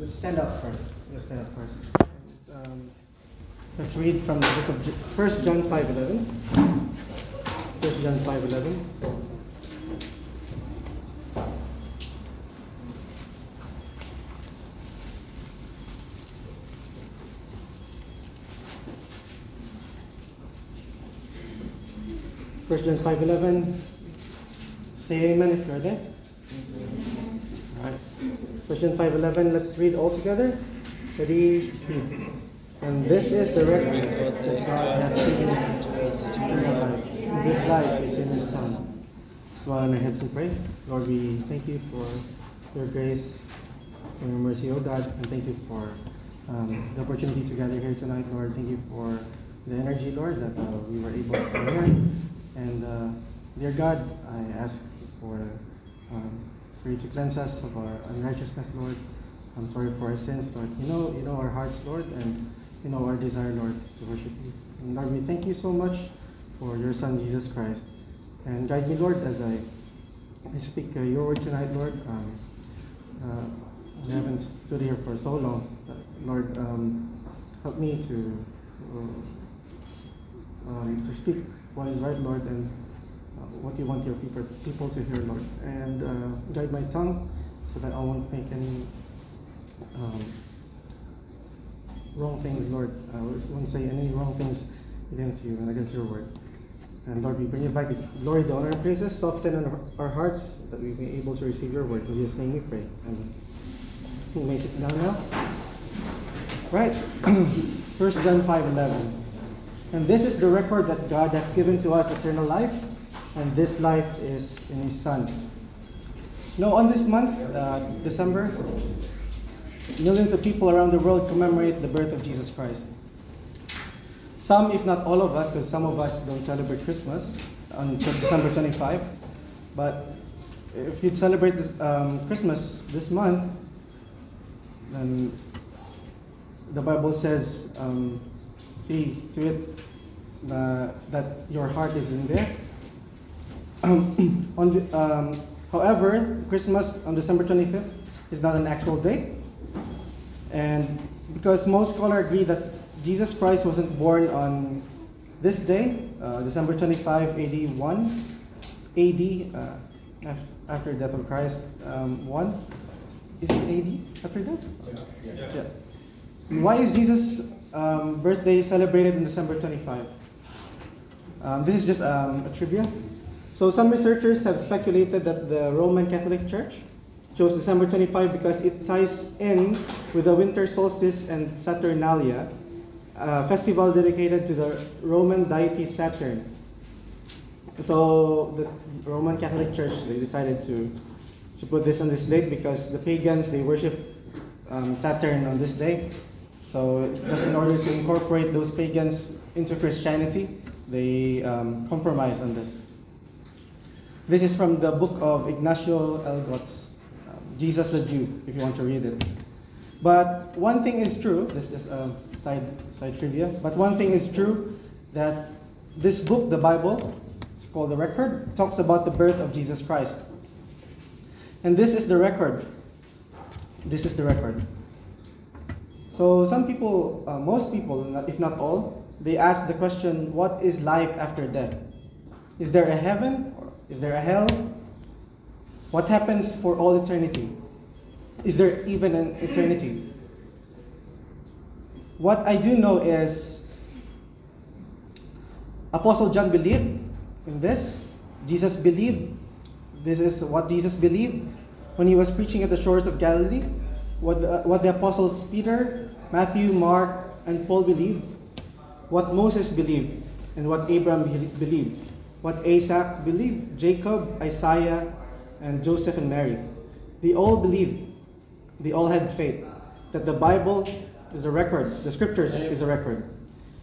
let's stand up first. Let's stand up first. Um, let's read from the book of J- 1 John 5.11. 1 John 5.11. First John 5.11. Say amen if you're there. John 5.11, let's read all together. Read. And this is the record that God hath given us eternal life. This life is in His Son. Smile on our heads and pray. Lord, we thank you for your grace and your mercy, oh God, and thank you for um, the opportunity to gather here tonight, Lord. Thank you for the energy, Lord, that uh, we were able to come here. And uh, dear God, I ask for um, for you to cleanse us of our unrighteousness, Lord. I'm sorry for our sins, Lord. You know, you know our hearts, Lord, and you know our desire, Lord, is to worship you. And Lord, we thank you so much for your Son, Jesus Christ. And guide me, Lord, as I, I speak uh, your word tonight, Lord. Um, uh, I haven't stood here for so long. Lord, um, help me to uh, um, to speak what is right, Lord, and what you want your people people to hear, Lord. And uh, guide my tongue so that I won't make any um, wrong things, Lord. I won't say any wrong things against you and against your word. And Lord, we bring you back the glory, the honor, and praises. Soften our hearts that we be able to receive your word. In Jesus' name we pray. Amen. You may sit down now. Right. 1 John 5 11. And this is the record that God hath given to us eternal life, and this life is in His Son. Now, on this month, uh, December, millions of people around the world commemorate the birth of Jesus Christ. Some, if not all of us, because some of us don't celebrate Christmas on December 25, but if you'd celebrate this, um, Christmas this month, then the Bible says, um, see to it uh, that your heart is in there. on the, um, however, Christmas on December 25th is not an actual date. And because most scholars agree that Jesus Christ wasn't born on this day, uh, December 25, AD 1, AD, uh, after death of Christ, um, 1. Is it AD after that? Yeah. yeah. Why is Jesus' um, birthday celebrated on December 25? Um, this is just um, a trivia. So some researchers have speculated that the Roman Catholic Church chose December 25 because it ties in with the winter solstice and Saturnalia, a festival dedicated to the Roman deity Saturn. So the Roman Catholic Church they decided to to put this on this date because the pagans they worship um, Saturn on this day. So just in order to incorporate those pagans into Christianity, they um, compromise on this. This is from the book of Ignacio Elgot, um, Jesus the Jew, if you want to read it. But one thing is true, this is a side, side trivia, but one thing is true that this book, the Bible, it's called the Record, talks about the birth of Jesus Christ. And this is the record. This is the record. So some people, uh, most people, if not all, they ask the question, what is life after death? Is there a heaven? Is there a hell? What happens for all eternity? Is there even an eternity? What I do know is Apostle John believed in this. Jesus believed. This is what Jesus believed when he was preaching at the shores of Galilee. What the, what the apostles Peter, Matthew, Mark, and Paul believed. What Moses believed and what Abraham believed. What Isaac believed, Jacob, Isaiah, and Joseph and Mary. They all believed. They all had faith that the Bible is a record, the scriptures is a record,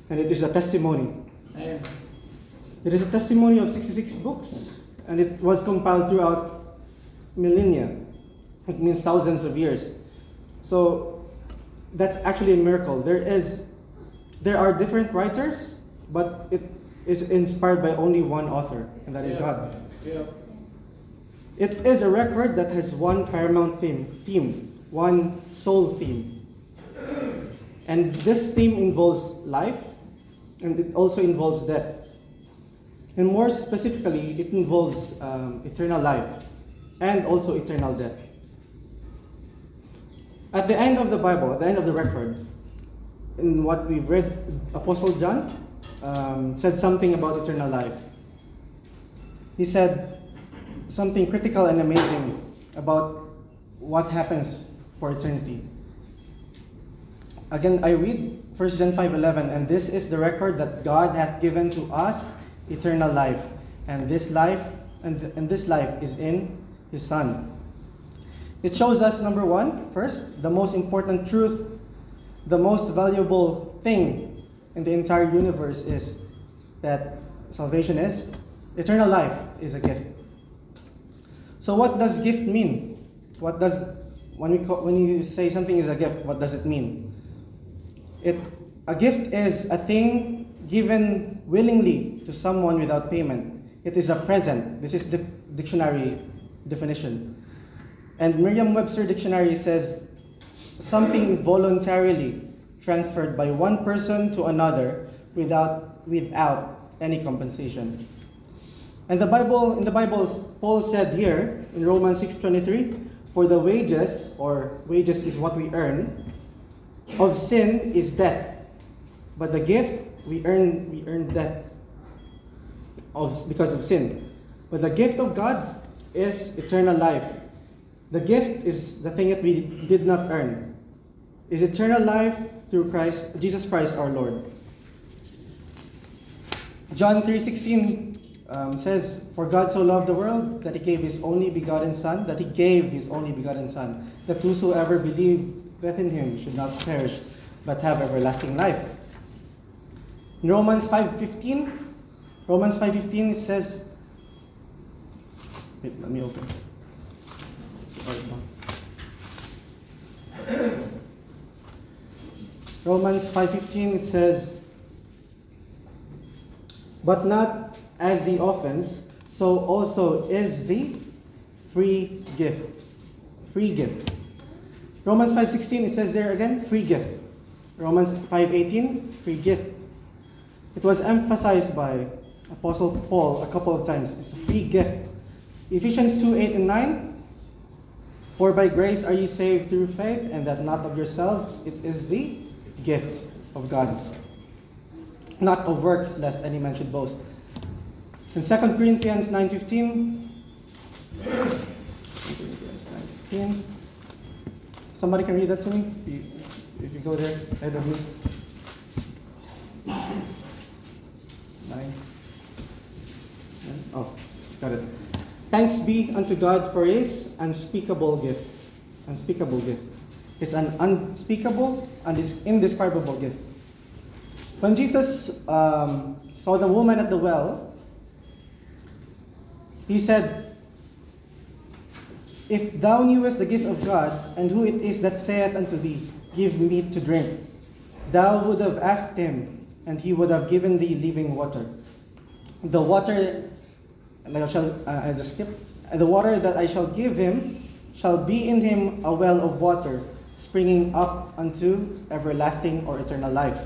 and it is a testimony. It is a testimony of 66 books, and it was compiled throughout millennia. It means thousands of years. So that's actually a miracle. There is there are different writers, but it is inspired by only one author, and that is Yeah. God. Yeah. It is a record that has one paramount theme, theme one soul theme. And this theme involves life and it also involves death. And more specifically, it involves um, eternal life and also eternal death. At the end of the Bible, at the end of the record, in what we've read, Apostle John um, said something about eternal life. He said something critical and amazing about what happens for eternity. Again, I read 1 John 5:11, and this is the record that God hath given to us eternal life, and this life and, and this life is in His Son. It shows us number one, first, the most important truth, the most valuable thing in the entire universe is that salvation is eternal life is a gift. So what does gift mean? What does when we call, when you say something is a gift, what does it mean? It a gift is a thing given willingly to someone without payment. It is a present. This is the dictionary definition. And Merriam-Webster dictionary says something voluntarily transferred by one person to another without without any compensation. And the Bible in the Bible Paul said here in Romans 6:23, for the wages or wages is what we earn of sin is death. But the gift we earn we earn death of because of sin. But the gift of God is eternal life the gift is the thing that we did not earn. Is eternal life through Christ, Jesus Christ our Lord. John 3:16 um, says, "For God so loved the world that He gave His only begotten Son, that He gave His only begotten Son, that whosoever believeth in Him should not perish, but have everlasting life." In Romans 5:15, Romans 5:15 it says, wait, let me open. Romans 5:15 it says but not as the offense so also is the free gift free gift. Romans 5:16 it says there again free gift. Romans 5:18 free gift. It was emphasized by apostle Paul a couple of times. It's a free gift. Ephesians 2:8 and 9 for by grace are ye saved through faith, and that not of yourselves, it is the gift of God. Not of works, lest any man should boast. In 2 Corinthians 9.15, 9.15, somebody can read that to me? If you go there, ahead of me. 9. Oh, got it. Thanks be unto God for his unspeakable gift. Unspeakable gift. It's an unspeakable and indescribable gift. When Jesus um, saw the woman at the well, he said, If thou knewest the gift of God, and who it is that saith unto thee, Give me to drink, thou would have asked him, and he would have given thee living water. The water I shall uh, I just skip. The water that I shall give him shall be in him a well of water, springing up unto everlasting or eternal life.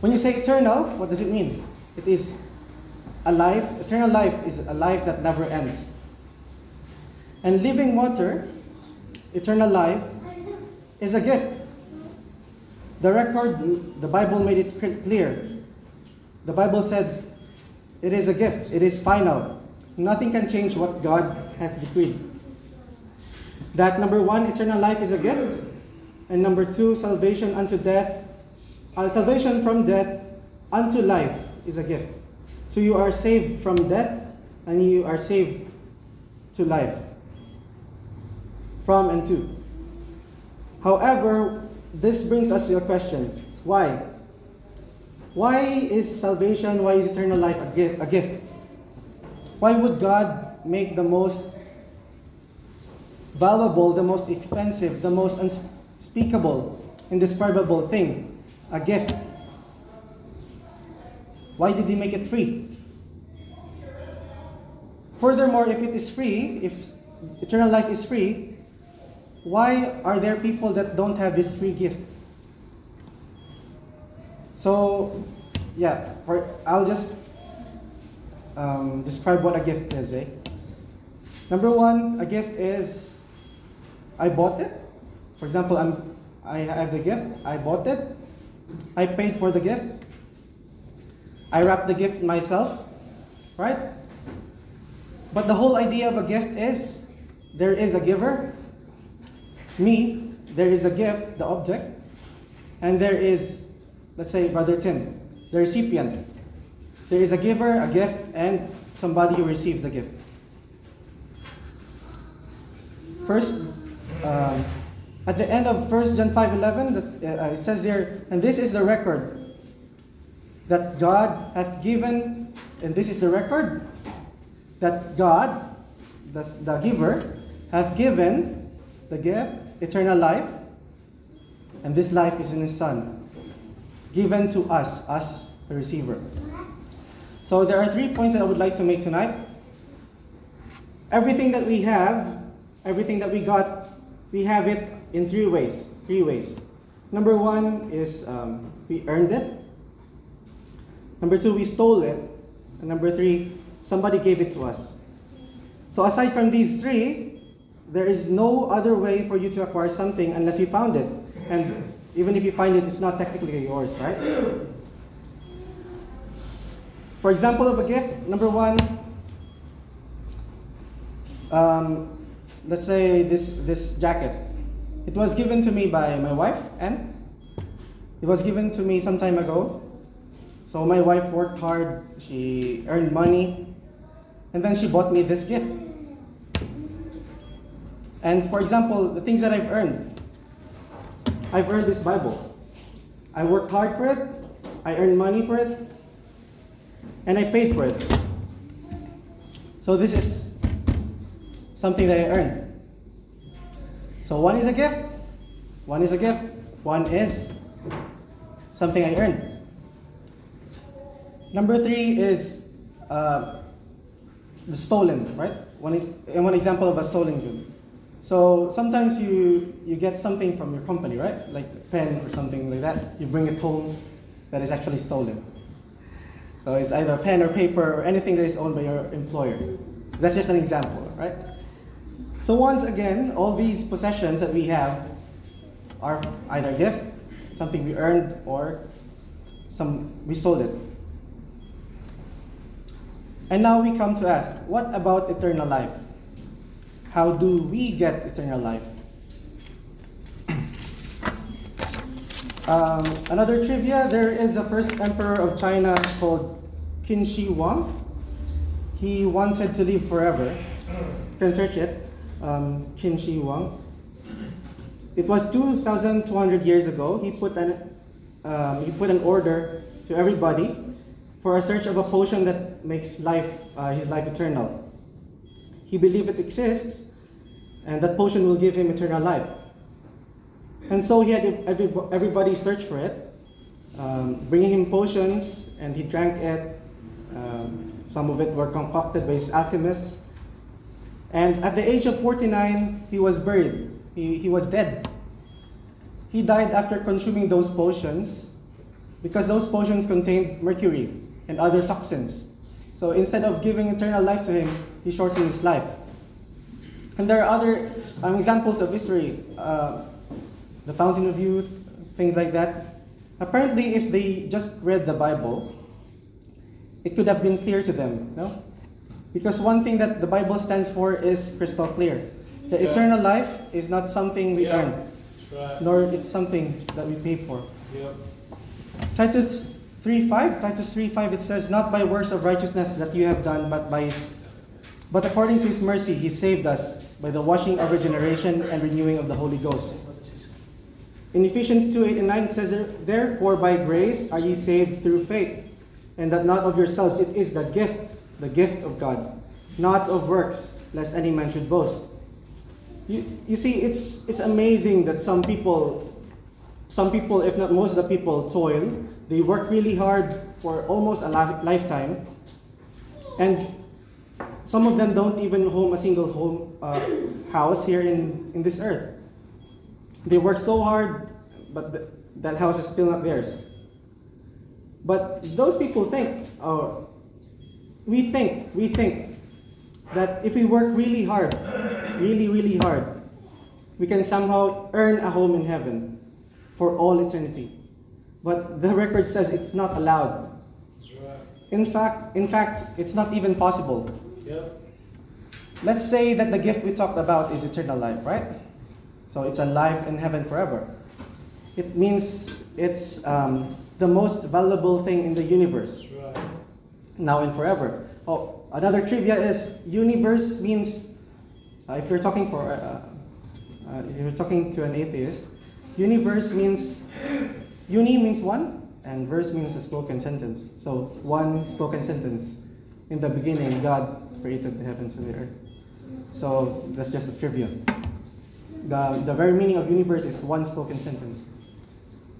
When you say eternal, what does it mean? It is a life, eternal life is a life that never ends. And living water, eternal life, is a gift. The record, the Bible made it clear. The Bible said, it is a gift. It is final. Nothing can change what God hath decreed. That number one, eternal life is a gift. And number two, salvation unto death, uh, salvation from death unto life is a gift. So you are saved from death and you are saved to life. From and to. However, this brings us to a question. Why? Why is salvation, why is eternal life a gift? A gift? Why would God make the most valuable, the most expensive, the most unspeakable, indescribable thing a gift? Why did He make it free? Furthermore, if it is free, if eternal life is free, why are there people that don't have this free gift? So, yeah, for, I'll just um, describe what a gift is. Eh? Number one, a gift is I bought it. For example, I'm I have the gift. I bought it. I paid for the gift. I wrapped the gift myself, right? But the whole idea of a gift is there is a giver, me, there is a gift, the object, and there is, let's say, Brother Tim, the recipient. There is a giver, a gift, and somebody who receives the gift. First, um, at the end of 1 John 5.11, uh, it says here, And this is the record that God hath given, and this is the record that God, the, the giver, hath given the gift, eternal life, and this life is in His Son, given to us, us, the receiver. So there are three points that I would like to make tonight. Everything that we have, everything that we got, we have it in three ways. Three ways. Number one is um, we earned it. Number two, we stole it. And number three, somebody gave it to us. So aside from these three, there is no other way for you to acquire something unless you found it. And even if you find it, it's not technically yours, right? For example of a gift, number one, um, let's say this, this jacket. It was given to me by my wife, and it was given to me some time ago. So my wife worked hard, she earned money, and then she bought me this gift. And for example, the things that I've earned, I've earned this Bible. I worked hard for it, I earned money for it, and I paid for it. So this is something that I earned. So one is a gift, one is a gift, one is something I earn. Number three is uh, the stolen, right? One, one example of a stolen good. So sometimes you, you get something from your company, right? Like a pen or something like that. You bring it home that is actually stolen. So it's either a pen or paper or anything that is owned by your employer. That's just an example, right? So once again, all these possessions that we have are either gift, something we earned, or some we sold it. And now we come to ask, what about eternal life? How do we get eternal life? um, another trivia, there is a first emperor of China called Qin Shi Huang. He wanted to live forever. You can search it um, Qin Shi Huang. It was 2,200 years ago. He put an um, he put an order to everybody for a search of a potion that makes life uh, his life eternal. He believed it exists, and that potion will give him eternal life. And so he had every, everybody search for it, um, bringing him potions, and he drank it. Um, some of it were concocted by his alchemists, and at the age of 49, he was buried. He, he was dead. He died after consuming those potions because those potions contained mercury and other toxins. So instead of giving eternal life to him, he shortened his life. And there are other um, examples of history uh, the Fountain of Youth, things like that. Apparently, if they just read the Bible, it could have been clear to them. No? Because one thing that the Bible stands for is crystal clear. The yeah. eternal life is not something we yeah. earn, right. nor it's something that we pay for. Yep. Titus 3.5, Titus 3.5, it says, Not by works of righteousness that you have done, but by his, but according to his mercy, he saved us by the washing of regeneration and renewing of the Holy Ghost. In Ephesians 2, 8 and 9, it says, Therefore by grace are ye saved through faith, and that not of yourselves, it is the gift the gift of God, not of works, lest any man should boast. You, you see, it's, it's amazing that some people, some people, if not most of the people, toil. They work really hard for almost a lifetime. And some of them don't even home a single home uh, house here in, in this earth. They work so hard, but th- that house is still not theirs. But those people think, oh, we think, we think that if we work really hard, really, really hard, we can somehow earn a home in heaven for all eternity. But the record says it's not allowed. Right. In fact, in fact, it's not even possible. Yep. Let's say that the gift we talked about is eternal life, right? So it's a life in heaven forever. It means it's um, the most valuable thing in the universe. Now and forever. Oh, another trivia is universe means, uh, if you're talking for, uh, uh, if you're talking to an atheist, universe means, uni means one, and verse means a spoken sentence. So one spoken sentence. In the beginning, God created the heavens and the earth. So that's just a trivia. The, the very meaning of universe is one spoken sentence.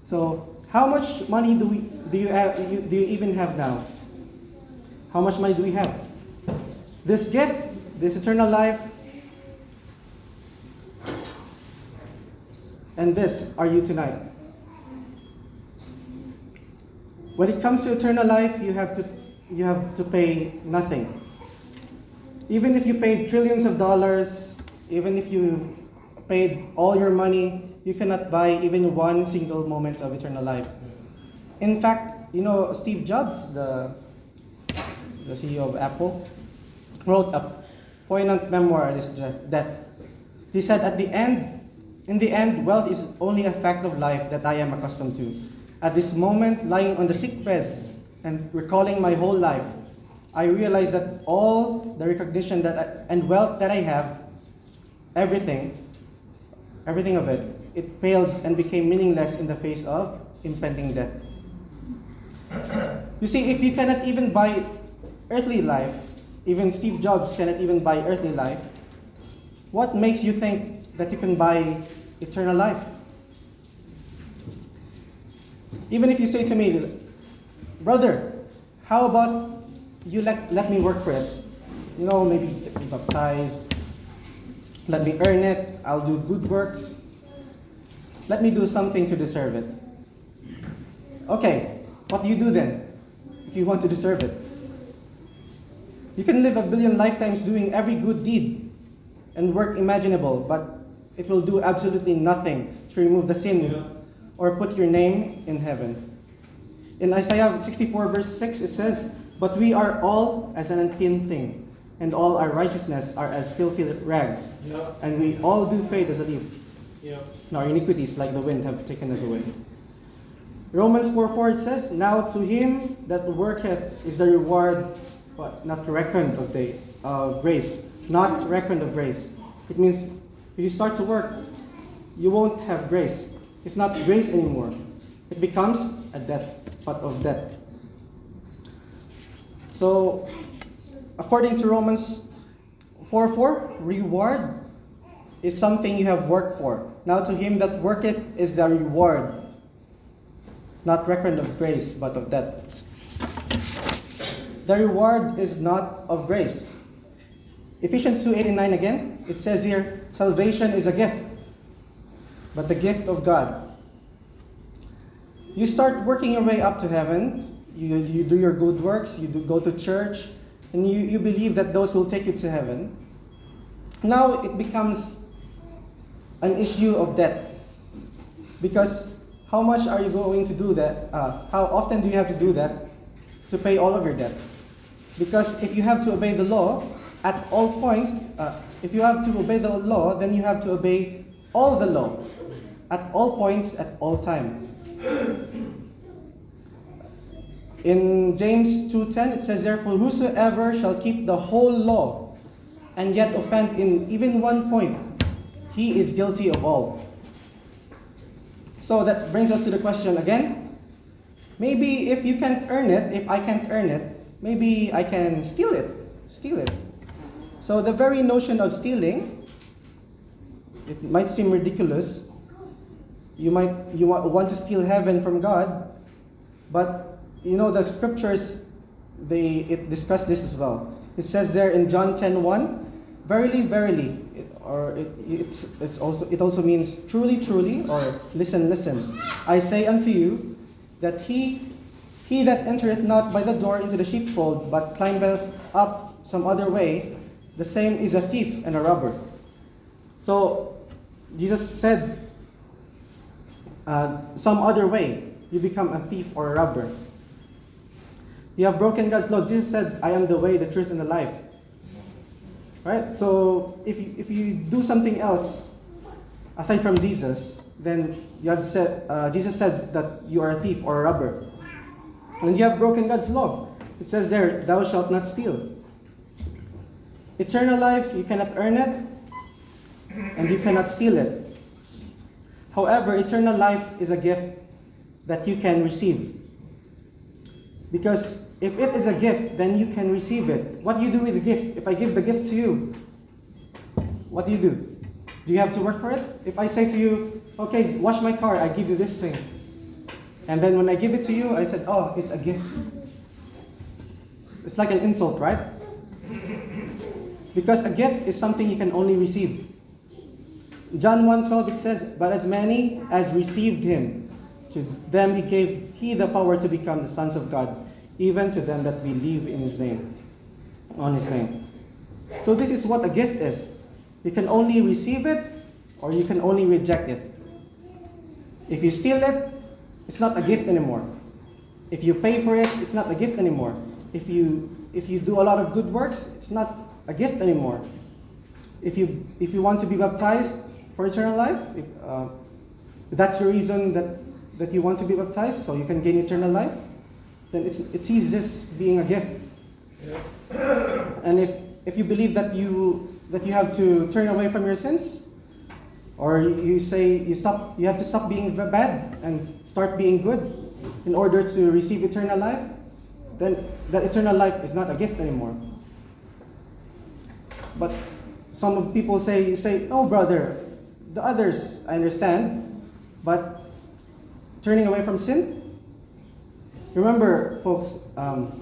So how much money do we do you, have, do you even have now? How much money do we have? This gift, this eternal life, and this are you tonight. When it comes to eternal life, you have to you have to pay nothing. Even if you paid trillions of dollars, even if you paid all your money, you cannot buy even one single moment of eternal life. In fact, you know Steve Jobs, the the CEO of Apple, wrote a poignant memoir on his death. He said, "At the end, in the end, wealth is only a fact of life that I am accustomed to. At this moment, lying on the sick bed and recalling my whole life, I realize that all the recognition that I, and wealth that I have, everything, everything of it, it paled and became meaningless in the face of impending death. You see, if you cannot even buy earthly life, even Steve Jobs cannot even buy earthly life, what makes you think that you can buy eternal life? Even if you say to me, brother, how about you let, let me work for it? You know, maybe me baptized, let me earn it, I'll do good works, let me do something to deserve it. Okay, what do you do then if you want to deserve it? You can live a billion lifetimes doing every good deed and work imaginable, but it will do absolutely nothing to remove the sin Yeah. or put your name in heaven. In Isaiah 64, verse 6, it says, But we are all as an unclean thing, and all our righteousness are as filthy rags, and we all do fade as a leaf. Yep. And our iniquities, like the wind, have taken us away. Romans 4 4 says, Now to him that worketh is the reward, what? Not reckoned of the uh, grace. Not reckoned of grace. It means if you start to work, you won't have grace. It's not grace anymore. It becomes a debt, but of debt. So, according to Romans 4 4, reward is something you have worked for. Now to him that worketh is the reward, not record of grace, but of debt. The reward is not of grace. Ephesians 2 8 and 9 again, it says here, salvation is a gift, but the gift of God. You start working your way up to heaven, you, you do your good works, you do, go to church, and you, you believe that those will take you to heaven. Now it becomes an issue of debt. Because how much are you going to do that? Uh, how often do you have to do that to pay all of your debt? Because if you have to obey the law at all points, uh, if you have to obey the law, then you have to obey all the law at all points at all time. In James 2:10 it says therefore whosoever shall keep the whole law and yet offend in even one point he is guilty of all. So that brings us to the question again. Maybe if you can't earn it, if I can't earn it, maybe I can steal it. Steal it. So the very notion of stealing, it might seem ridiculous. You might you want to steal heaven from God, but you know the scriptures they it discuss this as well. It says there in John 10:1, verily, verily, it- or it, it's, it's also, it also means truly, truly, or listen, listen. I say unto you that he, he that entereth not by the door into the sheepfold, but climbeth up some other way, the same is a thief and a robber. So Jesus said, uh, some other way, you become a thief or a robber. You have broken God's law. Jesus said, I am the way, the truth, and the life. Right? So if you, if you do something else aside from Jesus, then had said, uh, Jesus said that you are a thief or a robber. And you have broken God's law. It says there, thou shalt not steal. Eternal life, you cannot earn it, and you cannot steal it. However, eternal life is a gift that you can receive. Because if it is a gift, then you can receive it. What do you do with the gift? If I give the gift to you, what do you do? Do you have to work for it? If I say to you, okay, wash my car, I give you this thing. And then when I give it to you, I said, oh, it's a gift. It's like an insult, right? Because a gift is something you can only receive. John 1:12 it says, "But as many as received him, to them he gave he the power to become the sons of God, even to them that believe in his name, on his name." So this is what a gift is. You can only receive it or you can only reject it. If you steal it, it's not a gift anymore. If you pay for it, it's not a gift anymore. If you if you do a lot of good works, it's not a gift anymore. If you if you want to be baptized for eternal life, if, uh, that's the reason that that you want to be baptized, so you can gain eternal life, then it's it sees this being a gift. And if if you believe that you that you have to turn away from your sins, or you say you stop you have to stop being bad and start being good in order to receive eternal life, then that eternal life is not a gift anymore. But some people say you say, "No, brother, the others I understand, but turning away from sin." Remember, folks, um,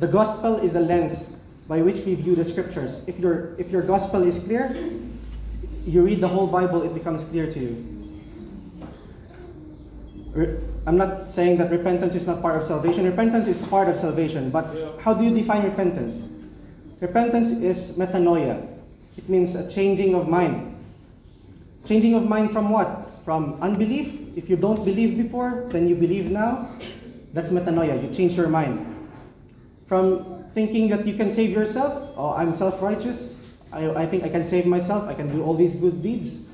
the gospel is a lens by which we view the scriptures. If your if your gospel is clear, you read the whole Bible, it becomes clear to you. I'm not saying that repentance is not part of salvation. Repentance is part of salvation, but how do you define repentance? Repentance is metanoia. It means a changing of mind. Changing of mind from what? From unbelief. If you don't believe before, then you believe now. That's metanoia. You change your mind. From thinking that you can save yourself, oh, I'm self righteous. I, I think I can save myself. I can do all these good deeds.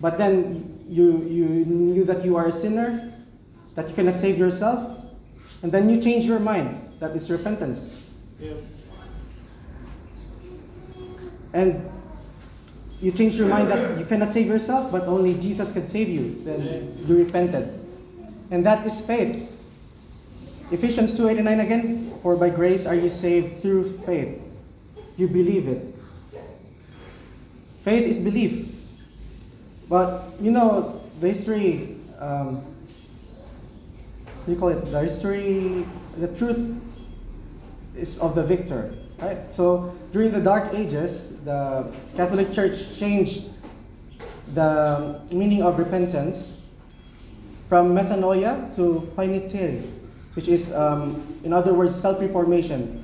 But then you, you knew that you are a sinner, that you cannot save yourself. And then you change your mind. That is repentance. Yeah. and you change your mind that you cannot save yourself, but only Jesus can save you, then you repented. And that is faith. Ephesians 2 8 and 9 again. For by grace are you saved through faith. You believe it. Faith is belief. But you know, the history, um, you call it? The history, the truth is of the victor. Right? So during the Dark Ages, the Catholic Church changed the meaning of repentance from metanoia to painiteri, which is, um, in other words, self-reformation.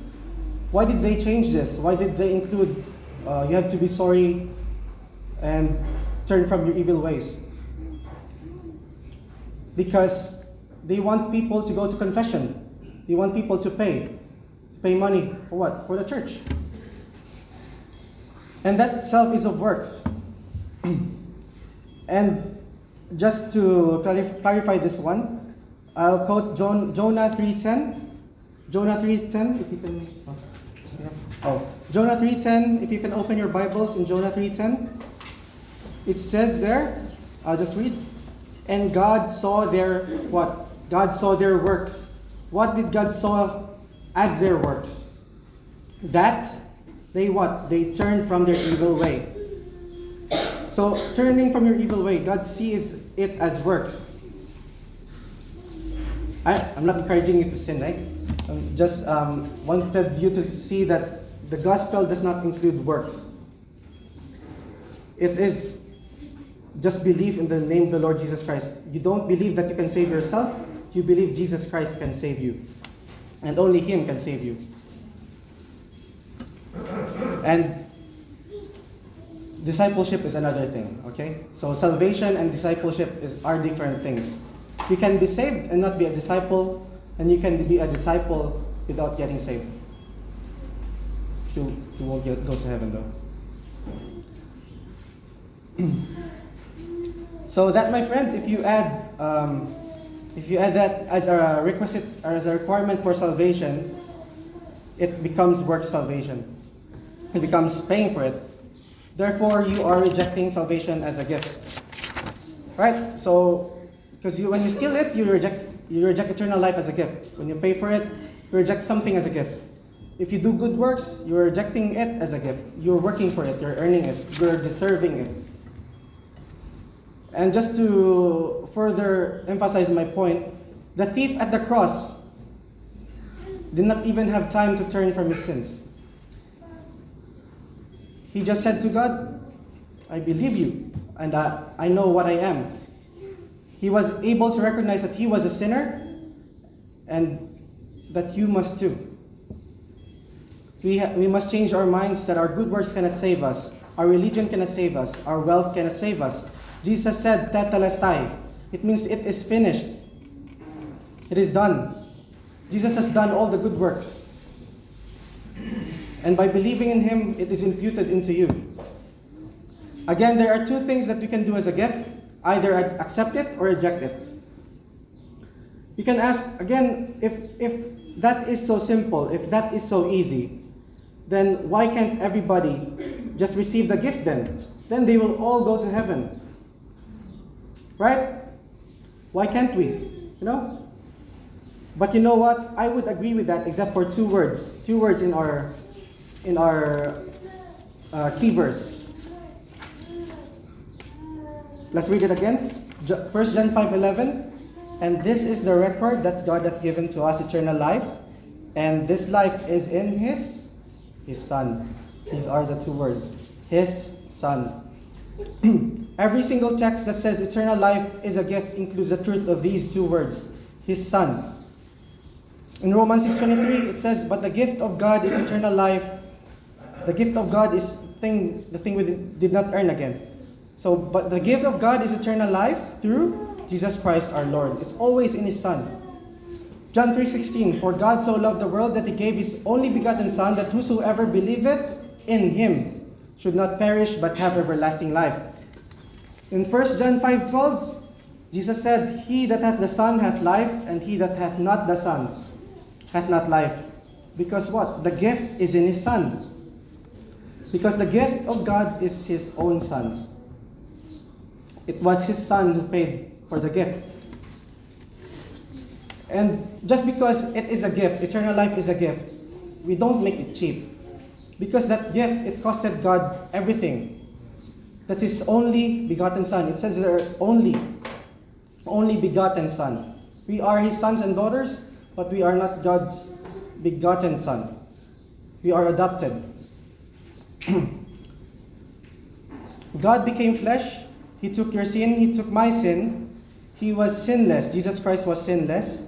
Why did they change this? Why did they include uh, you have to be sorry and turn from your evil ways? Because they want people to go to confession. They want people to pay To pay money for what? For the church. And that itself is of works. and just to clarif- clarify this one, I'll quote John, Jonah 3.10. Jonah 3.10, if you can... Oh, oh, Jonah 3.10, if you can open your Bibles in Jonah 3.10. It says there, I'll just read. And God saw their, what? God saw their works. What did God saw as their works. That they what? They turn from their evil way. So turning from your evil way, God sees it as works. I, I'm not encouraging you to sin, right? Um, just um, wanted you to see that the gospel does not include works. it is just believe in the name of the Lord Jesus Christ. You don't believe that you can save yourself, you believe Jesus Christ can save you. And only Him can save you. And discipleship is another thing, okay? So salvation and discipleship is, are different things. You can be saved and not be a disciple, and you can be a disciple without getting saved. You, you won't get, go to heaven though. so that, my friend, if you add, um, if you add that as a requisite or as a requirement for salvation, it becomes work salvation. It becomes paying for it. Therefore, you are rejecting salvation as a gift. Right? So, because you, when you steal it, you reject you reject eternal life as a gift. When you pay for it, you reject something as a gift. If you do good works, you're rejecting it as a gift. You're working for it, you're earning it, you're deserving it. And just to further emphasize my point, the thief at the cross did not even have time to turn from his sins. He just said to God, I believe you, and I, I know what I am. He was able to recognize that he was a sinner and that you must too. We, ha- we must change our minds that our good works cannot save us, our religion cannot save us, our wealth cannot save us. Jesus said, Tetelestai. It means it is finished. It is done. Jesus has done all the good works. And by believing in Him, it is imputed into you. Again, there are two things that you can do as a gift either accept it or reject it. You can ask again if, if that is so simple, if that is so easy, then why can't everybody just receive the gift then? Then they will all go to heaven. Right? Why can't we? You know? But you know what? I would agree with that except for two words. Two words in our in our uh, key verse. Let's read it again. 1 John 5:11. And this is the record that God hath given to us eternal life, and this life is in his his son. These are the two words. His son. Every single text that says eternal life is a gift includes the truth of these two words. His son. In Romans 6:23 it says, "But the gift of God is eternal life." The gift of God is thing the thing we did not earn again. So, but the gift of God is eternal life through Jesus Christ our Lord. It's always in His Son. John 3:16 For God so loved the world that he gave his only begotten son that whosoever believeth in him should not perish but have everlasting life. In 1 John 5:12 Jesus said, He that hath the Son hath life, and he that hath not the Son hath not life. Because what? The gift is in his Son. Because the gift of God is his own Son. It was his Son who paid for the gift. And just because it is a gift, eternal life is a gift, we don't make it cheap. Because that gift, it costed God everything. That's His only begotten Son. It says there, only, only begotten Son. We are His sons and daughters, but we are not God's begotten Son. We are adopted. God became flesh. He took your sin, He took my sin. He was sinless. Jesus Christ was sinless.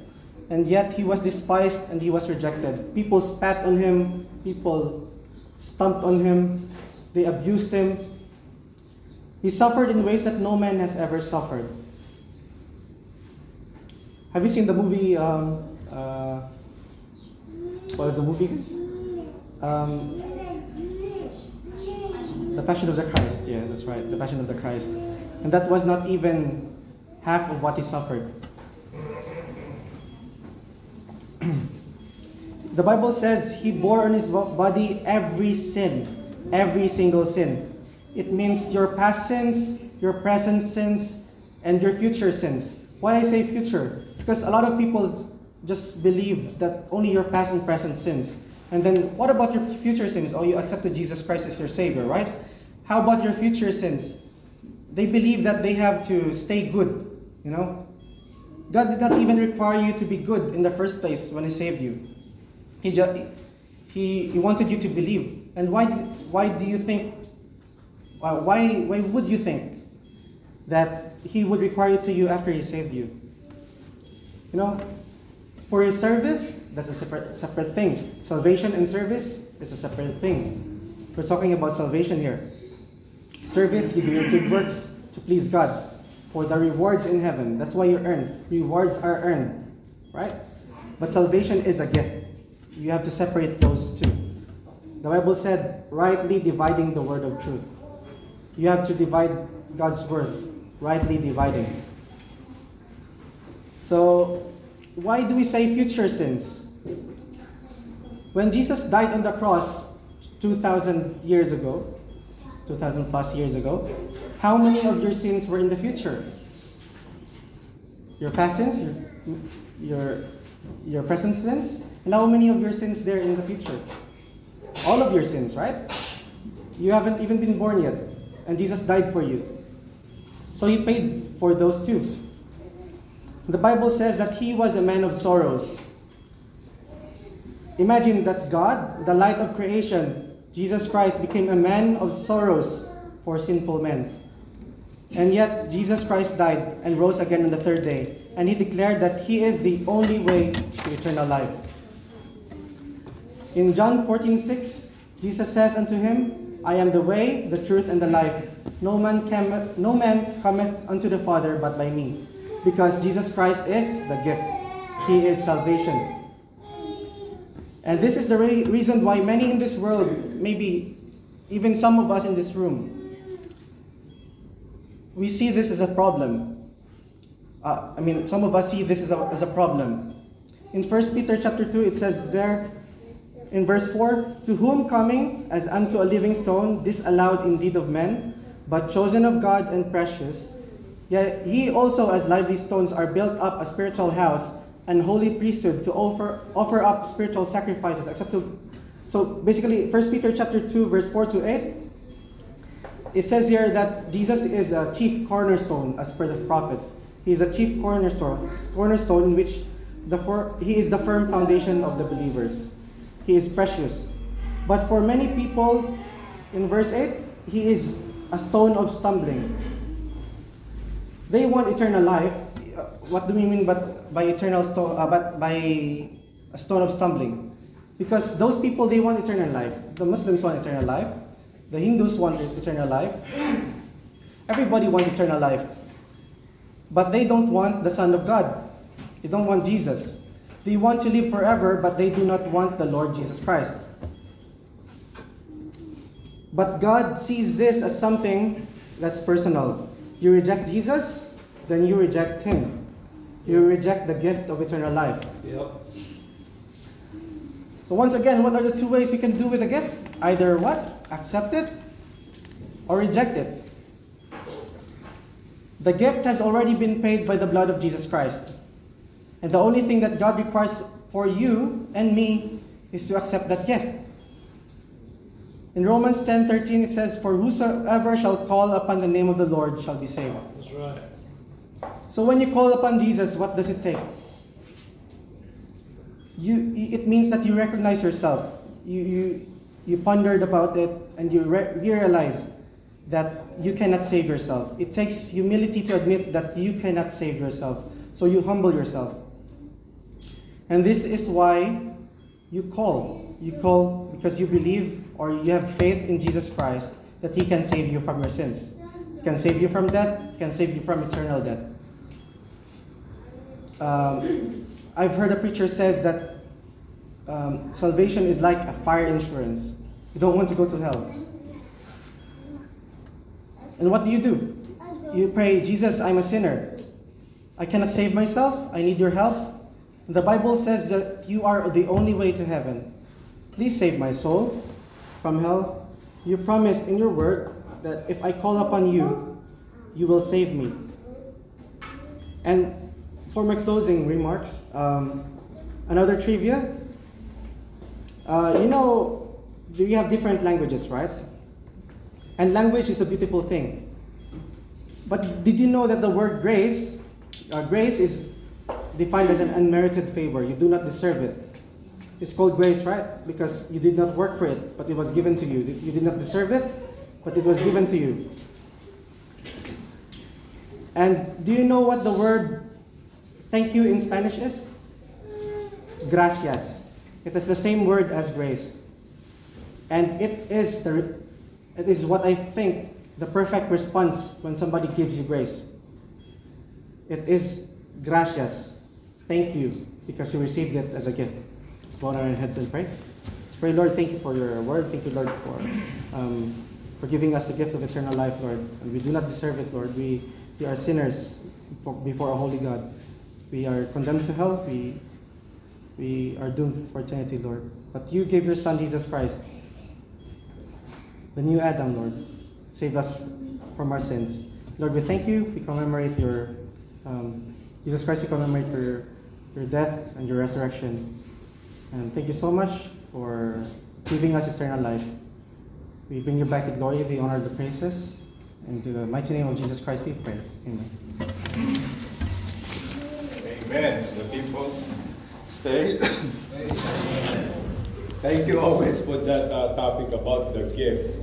And yet He was despised and He was rejected. People spat on Him, people stomped on Him, they abused Him. He suffered in ways that no man has ever suffered. Have you seen the movie? Um, uh, what is the movie? Um, the Passion of the Christ. Yeah, that's right. The Passion of the Christ. And that was not even half of what he suffered. the Bible says he bore on his body every sin, every single sin. It means your past sins, your present sins, and your future sins. Why I say future? Because a lot of people just believe that only your past and present sins. And then what about your future sins? Oh, you accepted Jesus Christ as your Savior, right? How about your future sins? They believe that they have to stay good, you know? God did not even require you to be good in the first place when He saved you. He, just, he, he wanted you to believe. And why, why do you think why, why would you think that He would require it to you after He saved you? You know, for His service, that's a separate, separate thing. Salvation and service is a separate thing. We're talking about salvation here. Service, you do your good works to please God for the rewards in heaven. That's why you earn. Rewards are earned, right? But salvation is a gift. You have to separate those two. The Bible said, rightly dividing the word of truth. You have to divide God's word, rightly dividing. So, why do we say future sins? When Jesus died on the cross 2,000 years ago, 2,000 plus years ago, how many of your sins were in the future? Your past sins, your, your, your present sins, and how many of your sins there in the future? All of your sins, right? You haven't even been born yet, and Jesus died for you. So he paid for those too. The Bible says that he was a man of sorrows. Imagine that God, the light of creation, Jesus Christ, became a man of sorrows for sinful men. And yet, Jesus Christ died and rose again on the third day. And he declared that he is the only way to eternal life. In John 14 6, Jesus said unto him, I am the way, the truth, and the life. No man, cometh, no man cometh unto the Father but by me. Because Jesus Christ is the gift, he is salvation. And this is the re- reason why many in this world, maybe even some of us in this room, we see this as a problem. Uh, I mean, some of us see this as a, as a problem. In 1 Peter chapter 2, it says there, in verse 4, To whom coming as unto a living stone, disallowed indeed of men, but chosen of God and precious, yet ye also as lively stones are built up a spiritual house and holy priesthood to offer offer up spiritual sacrifices acceptable. So basically, 1 Peter chapter 2, verse 4 to 8, it says here that Jesus is a chief cornerstone as per the prophets. He is a chief cornerstone, cornerstone in which the for, he is the firm foundation of the believers. He is precious. But for many people, in verse 8, he is a stone of stumbling. They want eternal life. Uh, What do we mean but by eternal stone, uh, but by a stone of stumbling? Because those people, they want eternal life. The Muslims want eternal life. The Hindus want eternal life. Everybody wants eternal life. But they don't want the Son of God. They don't want Jesus. They want to live forever, but they do not want the Lord Jesus Christ. But God sees this as something that's personal. You reject Jesus, then you reject Him. You reject the gift of eternal life. Yep. So once again, what are the two ways we can do with a gift? Either what? Accept it or reject it. The gift has already been paid by the blood of Jesus Christ. And the only thing that God requires for you and me is to accept that gift. In Romans 10:13 it says, "For whosoever shall call upon the name of the Lord shall be saved." That's right. So when you call upon Jesus, what does it take? You, it means that you recognize yourself. You, you, you pondered about it and you re- realize that you cannot save yourself. It takes humility to admit that you cannot save yourself. So you humble yourself. And this is why you call. You call because you believe or you have faith in Jesus Christ that He can save you from your sins. He can save you from death, He can save you from eternal death. Um, I've heard a preacher says that um, salvation is like a fire insurance. You don't want to go to hell. And what do you do? You pray, Jesus, I'm a sinner. I cannot save myself. I need your help. The Bible says that you are the only way to heaven. Please save my soul from hell. You promised in your word that if I call upon you, you will save me. And for my closing remarks, um, another trivia. Uh, you know, we have different languages, right? And language is a beautiful thing. But did you know that the word grace, uh, grace is defined as an unmerited favor. You do not deserve it. It's called grace, right? Because you did not work for it, but it was given to you. You did not deserve it, but it was given to you. And do you know what the word thank you in Spanish is? Gracias. It is the same word as grace. And it is the it is what I think the perfect response when somebody gives you grace. It is gracias. Thank you because you received it as a gift. Let's bow our heads and pray. Let's pray, Lord, thank you for your word. Thank you, Lord, for um, for giving us the gift of eternal life, Lord. And we do not deserve it, Lord. We we are sinners before- a holy God. We are condemned to hell. We we are doomed for eternity, Lord. But you gave your Son Jesus Christ, the new Adam, Lord, save us from our sins. Lord, we thank you. We commemorate your um, Jesus Christ. We commemorate your your death and your resurrection. And thank you so much for giving us eternal life. We bring you back the glory, the honor, the praises. In the mighty name of Jesus Christ, we pray. Amen. Amen. The people say. Thank you always for that uh, topic about the gift.